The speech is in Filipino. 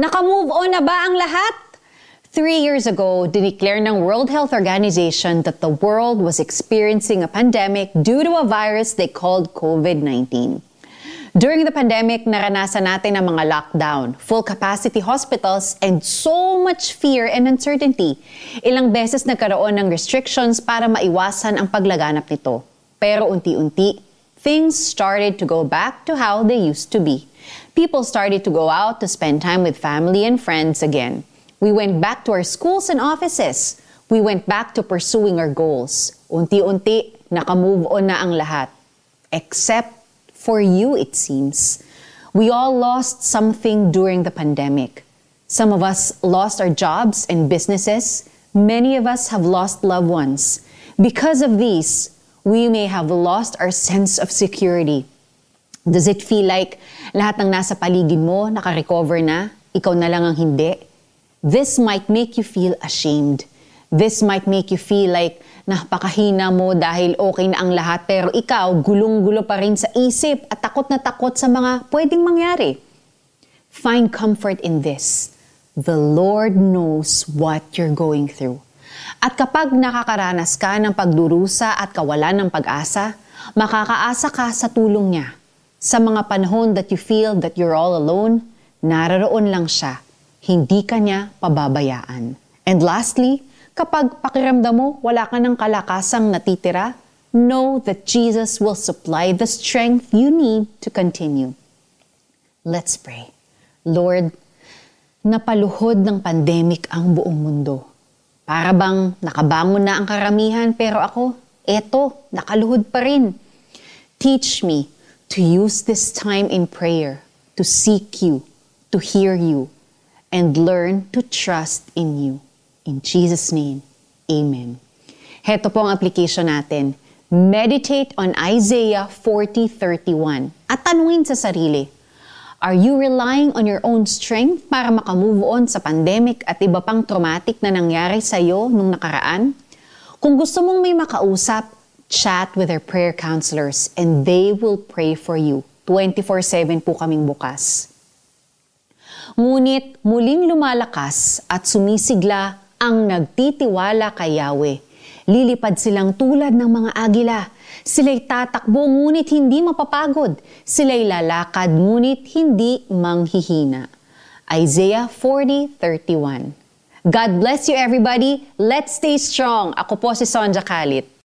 Naka-move on na ba ang lahat? Three years ago, dineclare ng World Health Organization that the world was experiencing a pandemic due to a virus they called COVID-19. During the pandemic, naranasan natin ang mga lockdown, full capacity hospitals, and so much fear and uncertainty. Ilang beses nagkaroon ng restrictions para maiwasan ang paglaganap nito. Pero unti-unti, things started to go back to how they used to be. People started to go out to spend time with family and friends again. We went back to our schools and offices. We went back to pursuing our goals. Unti-unti, naka-move on na ang lahat. Except for you, it seems. We all lost something during the pandemic. Some of us lost our jobs and businesses. Many of us have lost loved ones. Because of these, we may have lost our sense of security. Does it feel like lahat ng nasa paligid mo naka-recover na, ikaw na lang ang hindi? This might make you feel ashamed. This might make you feel like napakahina mo dahil okay na ang lahat pero ikaw gulong-gulo pa rin sa isip at takot na takot sa mga pwedeng mangyari. Find comfort in this. The Lord knows what you're going through. At kapag nakakaranas ka ng pagdurusa at kawalan ng pag-asa, makakaasa ka sa tulong niya. Sa mga panahon that you feel that you're all alone, nararoon lang siya. Hindi ka niya pababayaan. And lastly, kapag pakiramdam mo wala ka ng kalakasang natitira, know that Jesus will supply the strength you need to continue. Let's pray. Lord, napaluhod ng pandemic ang buong mundo. Para bang nakabangon na ang karamihan pero ako, eto, nakaluhod pa rin. Teach me to use this time in prayer to seek you, to hear you, and learn to trust in you. In Jesus' name, Amen. Heto po ang application natin. Meditate on Isaiah 40.31 at tanungin sa sarili, Are you relying on your own strength para makamove on sa pandemic at iba pang traumatic na nangyari sa iyo nung nakaraan? Kung gusto mong may makausap, chat with our prayer counselors and they will pray for you. 24-7 po kaming bukas. Ngunit muling lumalakas at sumisigla ang nagtitiwala kay Yahweh. Lilipad silang tulad ng mga agila. Sila'y tatakbo ngunit hindi mapapagod. Sila'y lalakad ngunit hindi manghihina. Isaiah 40:31. God bless you everybody. Let's stay strong. Ako po si Sonja Kalit.